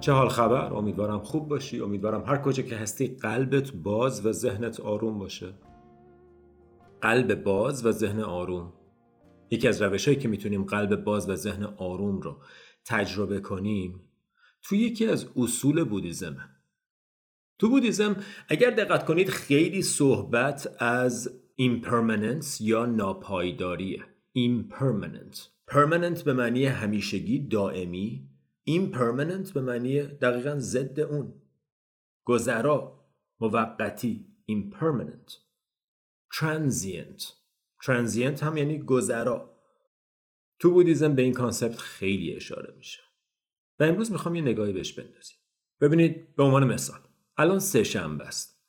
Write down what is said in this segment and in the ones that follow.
چه حال خبر؟ امیدوارم خوب باشی. امیدوارم هر کجا که هستی قلبت باز و ذهنت آروم باشه. قلب باز و ذهن آروم. یکی از روش هایی که می‌تونیم قلب باز و ذهن آروم رو تجربه کنیم تو یکی از اصول بودیزمه تو بودیزم اگر دقت کنید خیلی صحبت از impermanence یا ناپایداریه. impermanent. Permanent به معنی همیشگی دائمی. Impermanent به معنی دقیقا ضد اون. گذرا موقتی impermanent. transient. transient هم یعنی گذرا. تو بودیزم به این کانسپت خیلی اشاره میشه. و امروز می‌خوام یه نگاهی بهش بندازیم. ببینید به عنوان مثال الان سه شنبه است.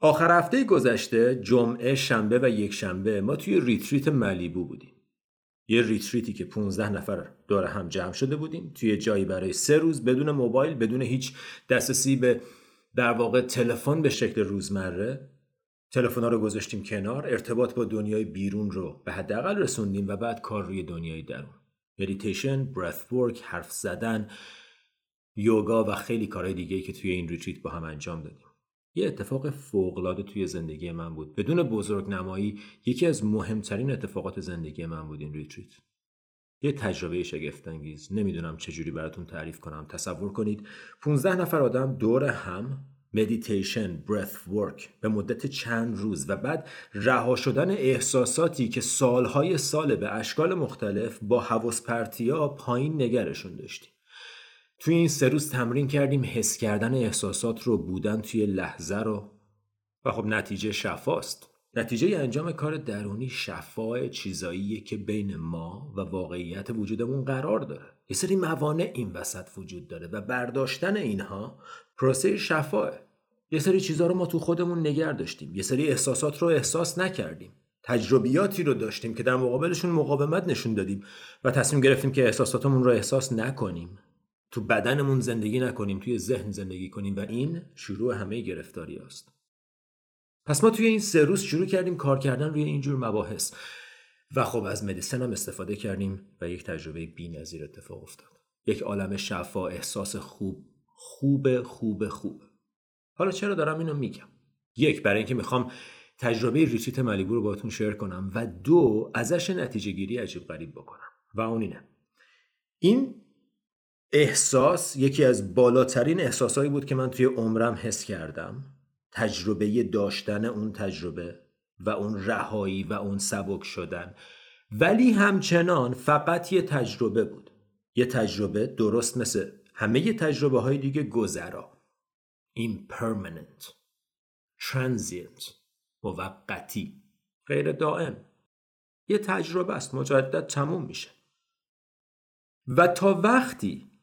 آخر هفته گذشته جمعه شنبه و یک شنبه ما توی retreat ملیبو بودیم. یه retreat ی که 15 نفر دور هم جمع شده بودیم. توی جایی برای سه روز بدون موبایل بدون هیچ دسترسی به در واقع تلفن به شکل روزمره تلفن رو گذاشتیم کنار. ارتباط با دنیای بیرون رو به حداقل رسوندیم و بعد کار روی دنیای درون. مدیتیشن، breathwork، حرف زدن، یوگا و خیلی کارهای دیگه که توی این retreat با هم انجام دادیم. یه اتفاق فوقالعاده توی زندگی من بود. بدون بزرگ نمایی یکی از مهمترین اتفاقات زندگی من بود این retreat. یه تجربه شگفتانگیز نمی‌دونم چجوری براتون تعریف کنم تصور کنید 15 نفر آدم دور هم مدیتیشن breath work به مدت چند روز و بعد رها شدن احساساتی که سالهای ساله به اشکال مختلف با حواس پرتیا پایین نگرشون داشتیم توی این سه روز تمرین کردیم حس کردن احساسات رو بودن توی لحظه رو. و خب نتیجه شفاست. نتیجه انجام کار درونی شفاع چیزاییه که بین ما و واقعیت وجودمون قرار داره. یه سری موانع این وسط وجود داره و برداشتن اینها پروسه شفاه. یه سری چیزها رو ما تو خودمون نگر داشتیم. یه سری احساسات رو احساس نکردیم. تجربیاتی رو داشتیم که در مقابلشون مقاومت نشون دادیم و تصمیم گرفتیم که احساساتمون رو احساس نکنیم. تو بدنمون زندگی نکنیم توی ذهن زندگی کنیم و این شروع همه گرفتاری است پس ما توی این سه روز شروع کردیم کار کردن روی اینجور مباحث و خب از مدیسن هم استفاده کردیم و یک تجربه بی‌نظیر اتفاق افتاد. یک عالم شفا احساس خوب خوب خوب خوب. حالا چرا دارم اینو میگم؟ یک برای اینکه می‌خوام تجربه ریتریت ملیبو رو باهاتون شیر کنم و دو ازش نتیجه گیری عجیب غریب بکنم. و اون اینه. این احساس یکی از بالاترین احساسهایی بود که من توی عمرم حس کردم. تجربه داشتن اون تجربه و اون رهایی و اون سبک شدن. ولی همچنان فقط یه تجربه بود. یه تجربه درست مثل همه تجربه های دیگه گذرا. Impermanent. Transient. موقتی. غیر دائم. یه تجربه است. مجدد تموم میشه. و تا وقتی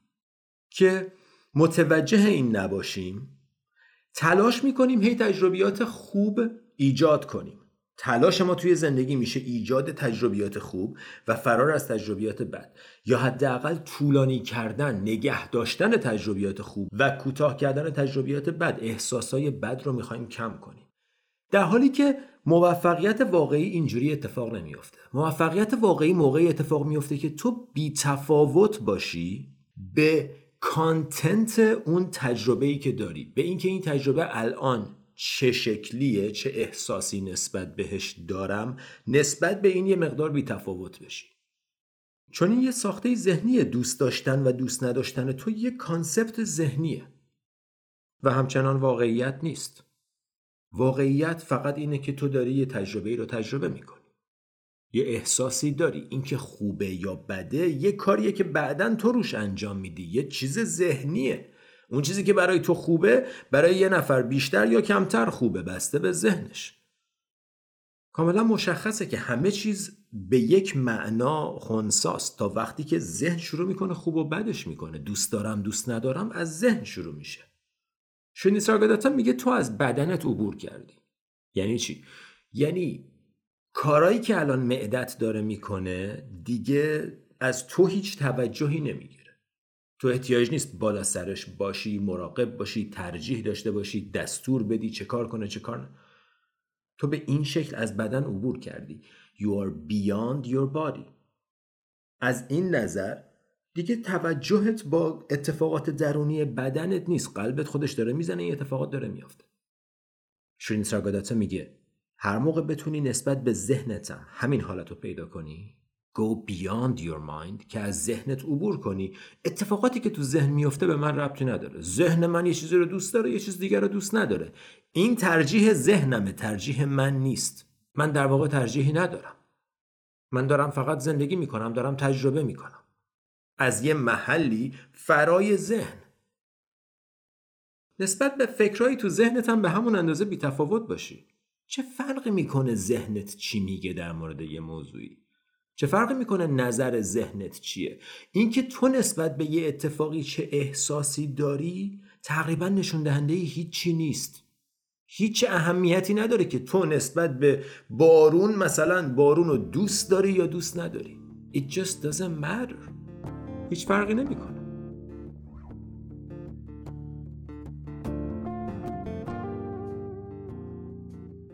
که متوجه این نباشیم تلاش می‌کنیم هی تجربیات خوب ایجاد کنیم. تلاش ما توی زندگی میشه ایجاد تجربیات خوب و فرار از تجربیات بد. یا حداقل طولانی کردن نگه داشتن تجربیات خوب و کوتاه کردن تجربیات بد. احساسای بد رو می‌خوایم کم کنیم. در حالی که موفقیت واقعی اینجوری اتفاق نمیافته. موفقیت واقعی موقعی اتفاق میافته که تو بی تفاوت باشی به content اون تجربه ای که داری به اینکه این تجربه الان چه شکلیه چه احساسی نسبت بهش دارم نسبت به این یه مقدار بی تفاوت بشی چون این یه ساخته ذهنیه دوست داشتن و دوست نداشتن تو یه concept ذهنیه. و همچنان واقعیت نیست. واقعیت فقط اینه که تو داری یه تجربه رو تجربه می‌کنی. یه احساسی داری. اینکه خوبه یا بده یه کاریه که بعدا تو روش انجام میدی. یه چیز ذهنیه. اون چیزی که برای تو خوبه برای یه نفر بیشتر یا کمتر خوبه. بسته به ذهنش. کاملا مشخصه که همه چیز به یک معنا خونساست. تا وقتی که ذهن شروع می‌کنه خوب و بدش می‌کنه. دوست دارم دوست ندارم از ذهن شروع میشه. شنیسارگاداتا میگه تو از بدنت عبور کردی. یعنی چی؟ یعنی کارایی که الان معدت داره می‌کنه دیگه از تو هیچ توجهی نمی‌گیره. تو احتیاج نیست بالا سرش باشی مراقب باشی ترجیح داشته باشی دستور بدی چه کار کنه چه کار نه. تو به این شکل از بدن عبور کردی. You are beyond your body. از این نظر دیگه توجهت با اتفاقات درونی بدنت نیست. قلبت خودش داره می‌زنه این اتفاقات داره میافته. شرین سارگاداتا میگه هر موقع بتونی نسبت به ذهنتم همین حالت رو پیدا کنی go beyond your mind که از ذهنت عبور کنی اتفاقاتی که تو ذهن میفته به من ربطی نداره. ذهن من یه چیزی رو دوست داره یه چیز دیگر رو دوست نداره. این ترجیح ذهنمه ترجیح من نیست. من در واقع ترجیحی ندارم. من دارم فقط زندگی می‌کنم دارم تجربه می‌کنم. از یه محلی فرای ذهن. نسبت به فکرهایی تو ذهنت به همون اندازه بیتفاوت باشی. چه فرقی می‌کنه ذهنت چی میگه در مورد یه موضوعی؟ چه فرقی می‌کنه نظر ذهنت چیه؟ اینکه تو نسبت به یه اتفاقی چه احساسی داری تقریبا نشون دهنده هیچی نیست. هیچ اهمیتی نداره که تو نسبت به بارون مثلا بارون رو دوست داری یا دوست نداری. It just doesn't matter. هیچ فرقی نمی‌کنه.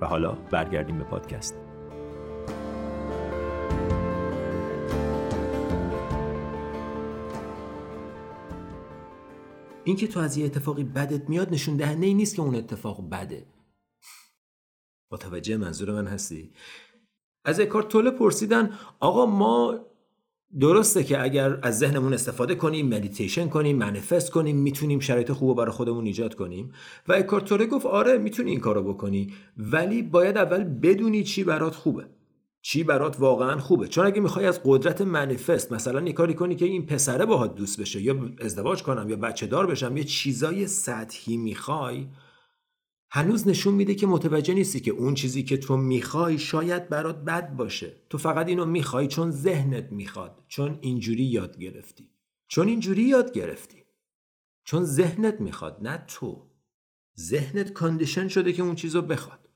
و حالا برگردیم به پادکست. اینکه تو از یه اتفاقی بدت میاد نشون دهنده این نیست که اون اتفاق بده. متوجه منظور من هستی؟ از اکهارت توله پرسیدن آقا ما درسته که اگر از ذهنمون استفاده کنیم مدیتیشن کنیم منفست کنیم می‌تونیم شرایط خوب برای خودمون ایجاد کنیم. و اکهارت توله گفت آره می‌تونی این کارو بکنی ولی باید اول بدونی چی برات خوبه. چی برات واقعا خوبه. چون اگه می‌خوای از قدرت منفست مثلا یه کاری کنی که این پسره باهات دوست بشه یا ازدواج کنم یا بچه دار بشم یا چیزای سطحی می‌خوای هنوز نشون میده که متوجه نیستی که اون چیزی که تو می‌خوای شاید برات بد باشه. تو فقط اینو می‌خوای چون ذهنت می‌خواد چون اینجوری یاد گرفتی. چون اینجوری یاد گرفتی. چون ذهنت می‌خواد نه تو. ذهنت کاندیشن شده که اون چیزو بخواد.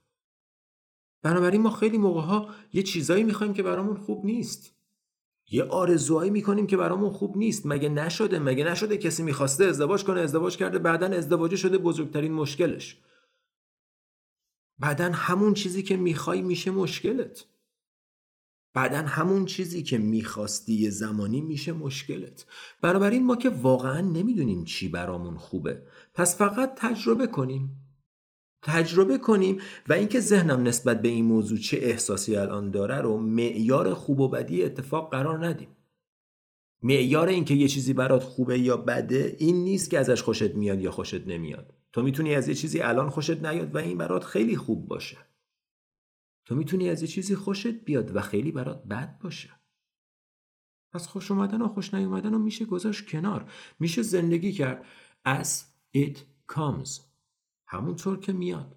بنابراین ما خیلی موقع ها یه چیزایی می‌خوایم که برامون خوب نیست. یه آرزوهایی می‌کنیم که برامون خوب نیست. مگه نشده؟ مگه نشده کسی می‌خواسته ازدواج کنه؟ ازدواج کرده بعدا ازدواج شده بزرگترین مشکلش. بعدا همون چیزی که می‌خوای میشه مشکلت. بعدا همون چیزی که می‌خواستی زمانی میشه مشکلت. بنابراین ما که واقعا نمی‌دونیم چی برامون خوبه. پس فقط تجربه کنیم. تجربه کنیم و اینکه ذهنم نسبت به این موضوع چه احساسی الان داره رو معیار خوب و بدی اتفاق قرار ندیم. معیار اینکه یه چیزی برات خوبه یا بده این نیست که ازش خوشت میاد یا خوشت نمیاد. تو می‌تونی از یه چیزی الان خوشت نیاد و این برات خیلی خوب باشه. تو می‌تونی از یه چیزی خوشت بیاد و خیلی برات بد باشه. پس خوش اومدن و خوش نیومدن رو میشه گذاشت کنار. میشه زندگی کرد. As it comes. همونطور که میاد.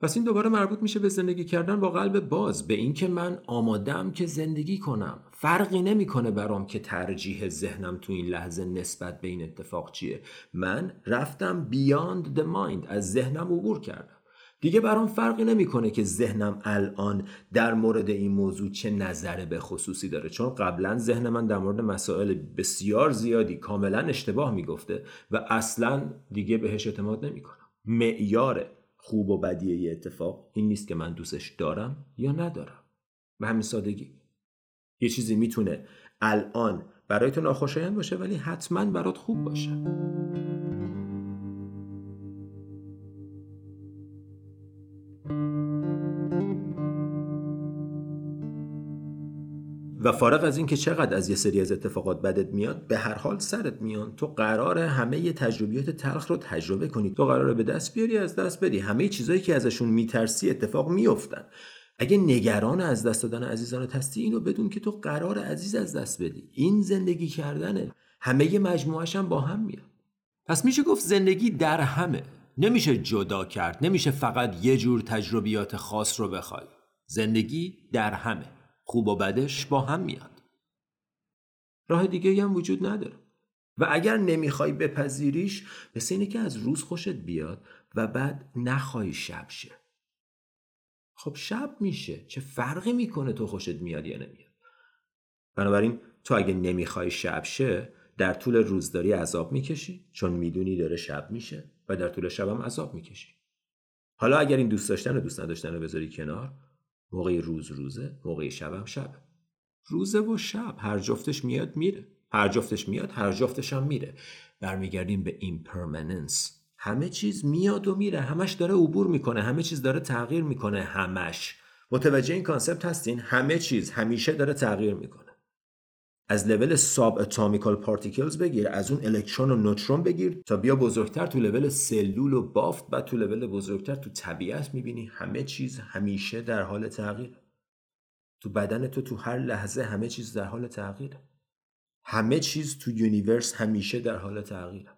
پس این دوباره مربوط میشه به زندگی کردن با قلب باز به اینکه من آمادم که زندگی کنم. فرقی نمی‌کنه برام که ترجیح ذهنم تو این لحظه نسبت به این اتفاق چیه. من رفتم بیاند the mind از ذهنم عبور کردم. دیگه برام فرقی نمی‌کنه که ذهنم الان در مورد این موضوع چه نظر به خصوصی داره. چون قبلا ذهن من در مورد مسائل بسیار زیادی کاملا اشتباه می‌گفته و اصلا دیگه بهش اعتماد نمی‌کنم. معیار خوب و بدی اتفاق این نیست که من دوستش دارم یا ندارم. به همین سادگی. یه چیزی می‌تونه الان برای تو ناخوشایند باشه ولی حتما برات خوب باشه. و فارغ از اینکه چقدر از یه سری از اتفاقات بدت میاد به هر حال سرت میان تو قراره همه تجربیات تلخ رو تجربه کنی. تو قراره به دست بیاری از دست بدی. همه چیزایی که ازشون میترسی اتفاق میافتن. اگه نگران از دست دادن عزیزان هستی اینو بدون که تو قرار عزیز از دست بدی. این زندگی کردنه. همه مجموعش هم با هم میاد پس میشه گفت زندگی در همه. نمیشه جدا کرد نمیشه فقط یه جور تجربیات خاص رو بخوای. زندگی در همه. خوب و بدش با هم میاد. راه دیگه هم وجود نداره. و اگر نمی‌خوای بپذیریش مثل اینه که از روز خوشت بیاد و بعد نخوای شب شه. خب شب میشه. چه فرقی می‌کنه تو خوشت میاد یا نمیاد؟ بنابراین تو اگه نمی‌خوای شب شه در طول روزداری عذاب می‌کشی چون می‌دونی داره شب میشه و در طول شب هم عذاب می‌کشی. حالا اگر این دوست داشتن و دوست نداشتن رو بذاری کنار موقع روز روزه موقع شب هم شبه. روز و شب هر جفتش میاد میره. هر جفتش میاد هر جفتش هم میره. برمیگردیم به impermanence همه چیز میاد و میره. همش داره عبور می‌کنه. همه چیز داره تغییر می‌کنه. همش. متوجه این concept هستین؟ همه چیز همیشه داره تغییر می‌کنه. از level sub atomical particles بگیر از اون الکترون و نوترون بگیر تا بیا بزرگتر تو لول سلول و بافت و تو لول بزرگتر تو طبیعت می‌بینی. همه چیز همیشه در حال تغییر. تو بدن تو تو هر لحظه همه چیز در حال تغییر. همه چیز تو universe همیشه در حال تغییر.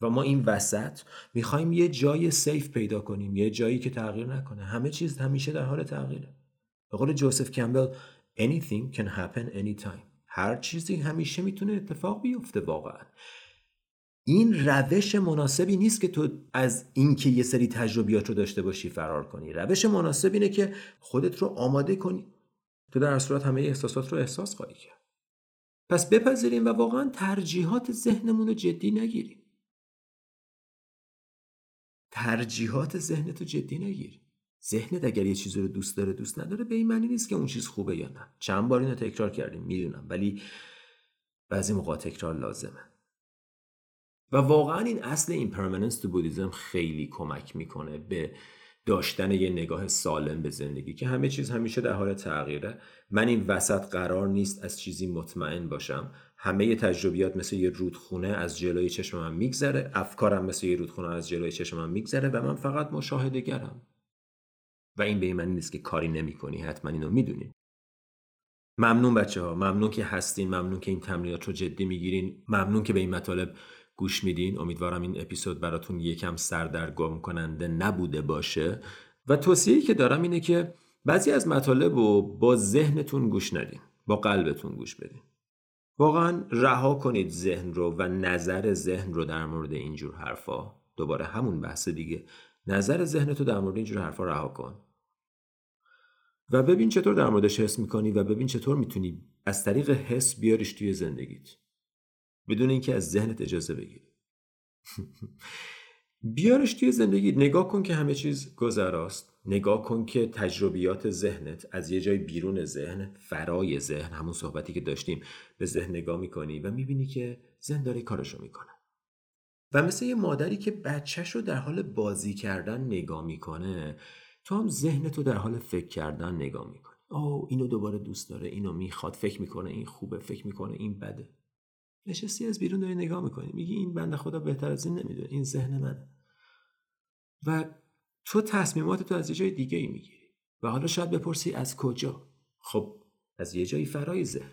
و ما این وسط می‌خوایم یه جای safe پیدا کنیم یه جایی که تغییر نکنه. همه چیز همیشه در حال تغییره. به قول جوزف کمبل anything can happen anytime. هر چیزی همیشه می‌تونه اتفاق بیفته واقعا. این روش مناسبی نیست که تو از اینکه یه سری تجربیات رو داشته باشی فرار کنی. روش مناسب اینه که خودت رو آماده کنی. تو در هر صورت همه احساسات رو احساس خواهی کرد. پس بپذیریم و واقعا ترجیحات ذهنمون رو جدی نگیریم. ترجیحات ذهنتو جدی نگیر. ذهنت اگر یه چیزی رو دوست داره دوست نداره به این معنی نیست که اون چیز خوبه یا نه. چند بار اینو تکرار کردیم می‌دونم ولی بعضی موقع تکرار لازمه. و واقعا این اصل impermanence تو بودیزم خیلی کمک می‌کنه به داشتن یه نگاه سالم به زندگی که همه چیز همیشه در حال تغییره. من این وسط قرار نیست از چیزی مطمئن باشم. همه تجربیات مثل یه رودخونه از جلوی چشم من میگذره افکارم مثل یه رودخونه از جلوی چشم من میگذره و من فقط مشاهده گرم و این به این معنی نیست که کاری نمی کنی حتما اینو می‌دونی. ممنون بچه ها ممنون که هستین ممنون که این تمرینات رو جدی می‌گیرین ممنون که به این مطالب گوش میدین. امیدوارم این اپیزود براتون یکم سردرگم کننده نبوده باشه. و توصیه‌ای که دارم اینه که بعضی از مطالب رو با ذهنتون گوش ندین با قلبتون گوش بدین. واقعا رها کنید ذهن رو و نظر ذهن رو در مورد اینجور حرفا. دوباره همون بحث دیگه. نظر ذهن تو در مورد اینجور حرفا رها کن. و ببین چطور در موردش حس می‌کنی و ببین چطور می‌تونی از طریق حس بیاریش توی زندگیت. بدون اینکه از ذهنت اجازه بگیری. بیارش توی زندگی. نگاه کن که همه چیز گذراست. نگاه کن که تجربیات ذهنت از یه جای بیرون ذهن فرای ذهن همون صحبتی که داشتیم به ذهن نگاه می‌کنی و می‌بینی که ذهن داره کارشو می‌کنه. و مثل یه مادری که بچهش رو در حال بازی کردن نگاه می‌کنه تو هم ذهن تو در حال فکر کردن نگاه می‌کنی. او اینو دوباره دوست داره اینو می‌خواد فکر می‌کنه این خوبه فکر می‌کنه این بده. نشستی از بیرون داری نگاه می‌کنی. میگی این بنده خدا بهتر از این نمی‌دونه. این ذهن منه. و تو تصمیمات تو از یه جای دیگه ای می‌گیری. و حالا شاید بپرسی از کجا؟ خب از یه جایی فرای ذهن.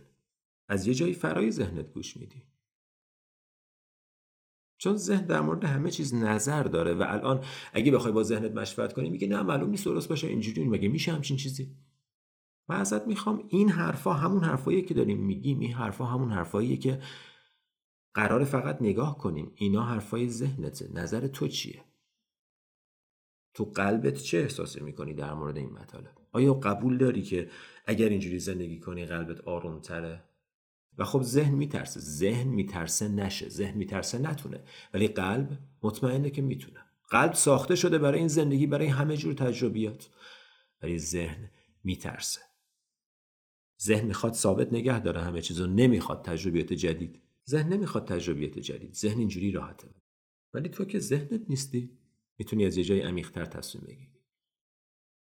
از یه جایی فرای ذهنت گوش میدی. چون ذهن در مورد همه چیز نظر داره و الان اگه بخوای با ذهنت مشورت کنی میگه نه معلوم نیست درست باشه اینجوری مگه میشه همچین چیزی؟ من ازت می‌خوام این حرفا همون حرفایی که داریم میگیم. این حرفا همون حرفاییه که قرار فقط نگاه کنیم. اینا حرفای ذهنته. نظر تو چیه؟ تو قلبت چه احساسی می‌کنی در مورد این مطالب؟ آیا قبول داری که اگر اینجوری زندگی کنی قلبت آرومتره؟ و خب ذهن میترسه. ذهن میترسه نشه. ذهن میترسه نتونه. ولی قلب مطمئنه که می‌تونه. قلب ساخته شده برای این زندگی برای همه جور تجربیات. ولی ذهن میترسه. ذهن می‌خواد ثابت نگه داره. همه چیزو نمی‌خواد. تجربیات جدید. ذهن نمی‌خواد تجربیات جدید ذهن اینجوری راحته. ولی تو که ذهنت نیستی می‌تونی از یه جای عمیقتر تصمیم بگیری.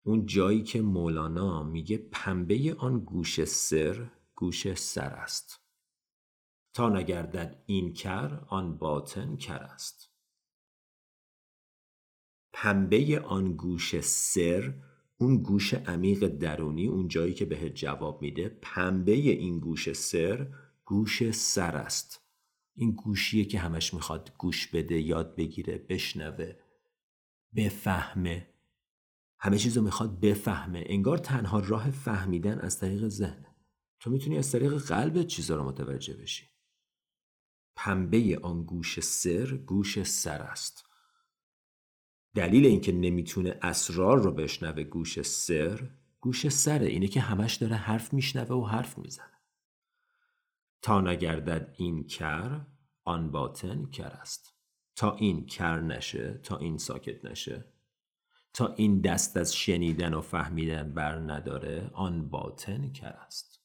اون جایی که مولانا میگه پنبه آن گوش سر گوش سر است. تا نگردد این کر آن باطن کر است. پنبه آن گوش سر اون گوش عمیق درونی اون جایی که بهت جواب میده پنبه این گوش سر گوش سر است. این گوشیه که همش می‌خواد گوش بده یاد بگیره بشنوه بفهمه. همه چیزو می‌خواد بفهمه. انگار تنها راه فهمیدن از طریق ذهن. تو می‌تونی از طریق قلب چیزا رو متوجه بشی. پنبه آن گوش سر گوش سر است. دلیل اینکه نمی‌تونه اسرار رو بشنوه گوش سر گوش سره اینه که همش داره حرف میشنوه و حرف می‌زنه. تا نگردد این کر آن باطن کر است. تا این کر نشه تا این ساکت نشه. تا این دست از شنیدن و فهمیدن بر نداره آن باطن کر است.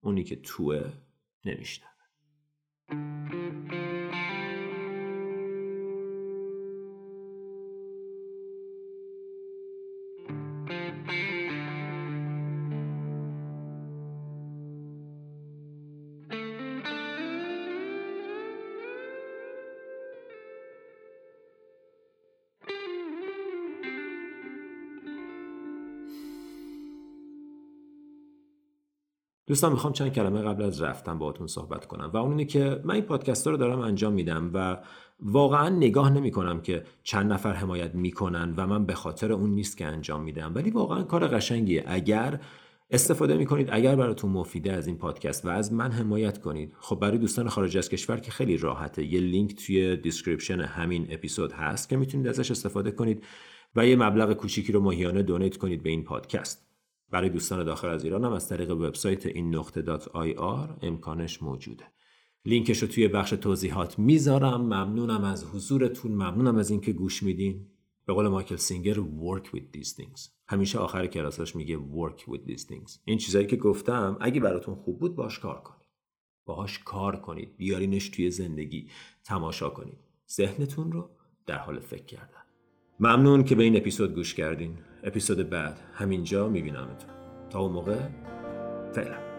اونی که توه نمیشنه دوستان می‌خوام چند کلمه قبل از رفتن باهاتون صحبت کنم و اون اینه که من این پادکست رو دارم انجام میدم و واقعا نگاه نمی کنم که چند نفر حمایت می‌کنن و من به خاطر اون نیست که انجام میدم. ولی واقعا کار قشنگیه. اگر استفاده می‌کنید اگر براتون مفیده از این پادکست و از من حمایت کنید خب برای دوستان خارج از کشور که خیلی راحته یه لینک توی description همین اپیزود هست که می‌تونید ازش استفاده کنید و یه مبلغ کوچیکی رو ماهیانه donate کنید به این پادکست. برای دوستان داخل از ایران هم از طریق وبسایت این نقطه dot IR امکانش موجوده. لینکش رو توی بخش توضیحات می‌ذارم. ممنونم از حضورتون. ممنونم از اینکه گوش میدین. به قول مایکل سینگر work with these things. همیشه آخر کلاساش میگه work with these things. این چیزایی که گفتم اگه براتون خوب بود باش کار کنید. باهاش کار کنید. بیارینش توی زندگی. تماشا کنید. ذهنتون رو در حال فکر کردن. ممنون که به این اپیزود گوش کردین. اپیزود بعد. همینجا میبینمتون. تا اون موقع فعلا.